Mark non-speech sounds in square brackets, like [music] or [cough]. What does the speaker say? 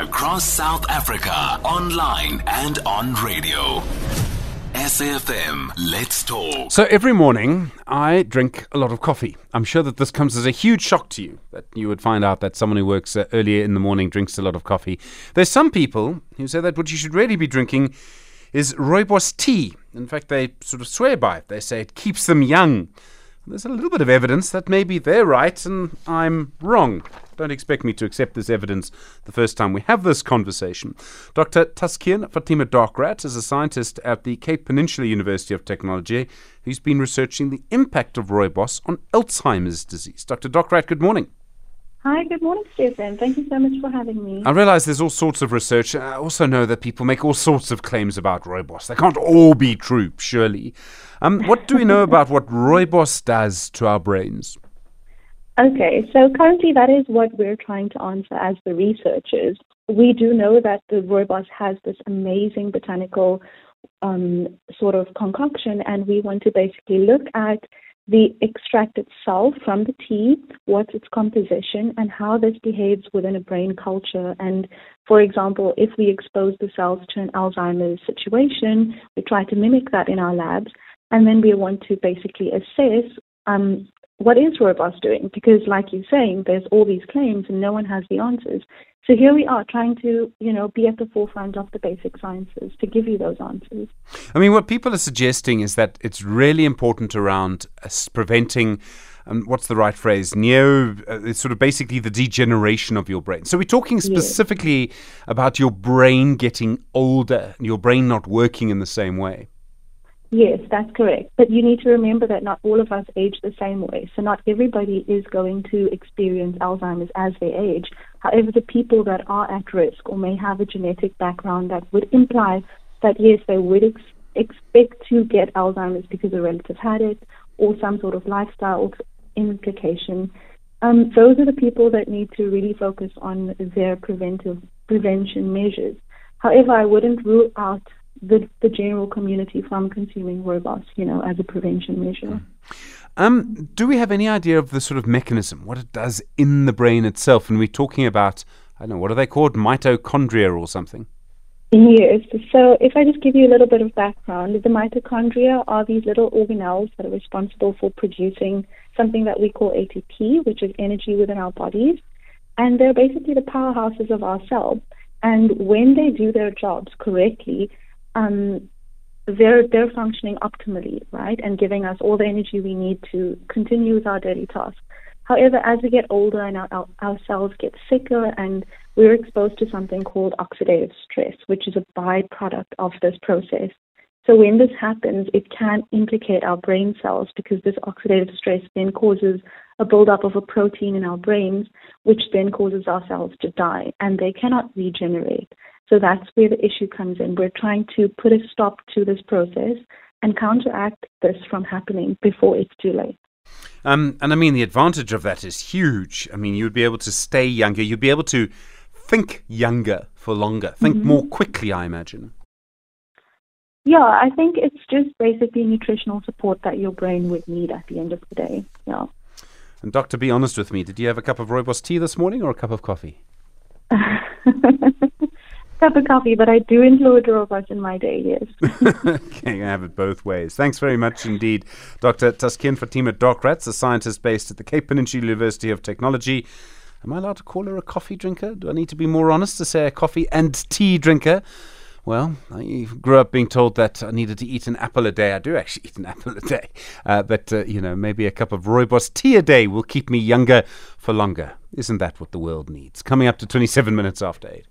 across South Africa, online and on radio. SAFM, let's talk. So every morning, I drink a lot of coffee. I'm sure that this comes as a huge shock to you that you would find out that someone who works uh, earlier in the morning drinks a lot of coffee. There's some people who say that what you should really be drinking is rooibos tea. In fact, they sort of swear by it. They say it keeps them young. There's a little bit of evidence that maybe they're right and I'm wrong. Don't expect me to accept this evidence the first time we have this conversation. Dr. Taskeen Fathima Docrat is a scientist at the Cape Peninsula University of Technology who's been researching the impact of rooibos on Alzheimer's disease. Dr. Docrat, good morning. Hi, good morning, Stephen. Thank you so much for having me. I realize there's all sorts of research. I also know that people make all sorts of claims about rooibos. They can't all be true, surely. Um, what do we know about what rooibos does to our brains? Okay, so currently that is what we're trying to answer as the researchers. We do know that the rooibos has this amazing botanical um, sort of concoction, and we want to basically look at the extract itself from the tea, what's its composition, and how this behaves within a brain culture. And for example, if we expose the cells to an Alzheimer's situation, we try to mimic that in our labs, and then we want to basically assess um, what is rooibos doing? Because, like you're saying, there's all these claims and no one has the answers. So here we are trying to, you know, be at the forefront of the basic sciences to give you those answers. I mean, what people are suggesting is that it's really important around uh, preventing. Um, what's the right phrase? Neo, uh, it's sort of basically the degeneration of your brain. So we're talking specifically yes. about your brain getting older, your brain not working in the same way. Yes, that's correct. But you need to remember that not all of us age the same way. So not everybody is going to experience Alzheimer's as they age. However, the people that are at risk or may have a genetic background that would imply that yes, they would ex- expect to get Alzheimer's because a relative had it or some sort of lifestyle implication. Um, those are the people that need to really focus on their preventive prevention measures. However, I wouldn't rule out the, the general community from consuming rooibos, you know, as a prevention measure. Um, do we have any idea of the sort of mechanism, what it does in the brain itself? And we're talking about, I don't know, what are they called, mitochondria or something? Yes. So if I just give you a little bit of background, the mitochondria are these little organelles that are responsible for producing something that we call ATP, which is energy within our bodies. And they're basically the powerhouses of our cell. And when they do their jobs correctly, um, they're they're functioning optimally, right, and giving us all the energy we need to continue with our daily tasks. However, as we get older and our, our, our cells get sicker and we're exposed to something called oxidative stress, which is a byproduct of this process. So when this happens, it can implicate our brain cells because this oxidative stress then causes a buildup of a protein in our brains, which then causes our cells to die, and they cannot regenerate. So that's where the issue comes in. We're trying to put a stop to this process and counteract this from happening before it's too late. Um, and I mean, the advantage of that is huge. I mean, you'd be able to stay younger, you'd be able to think younger for longer, think mm-hmm. more quickly, I imagine. Yeah, I think it's just basically nutritional support that your brain would need at the end of the day. Yeah. And doctor, be honest with me. Did you have a cup of rooibos tea this morning or a cup of coffee? [laughs] cup of coffee, but I do include rooibos in my day, yes. [laughs] [laughs] okay, I have it both ways. Thanks very much indeed, Dr. Taskeen Fathima Darkratz, a scientist based at the Cape Peninsula University of Technology. Am I allowed to call her a coffee drinker? Do I need to be more honest to say a coffee and tea drinker? Well, I grew up being told that I needed to eat an apple a day. I do actually [laughs] eat an apple a day. Uh, but, uh, you know, maybe a cup of rooibos tea a day will keep me younger for longer. Isn't that what the world needs? Coming up to 27 minutes after 8.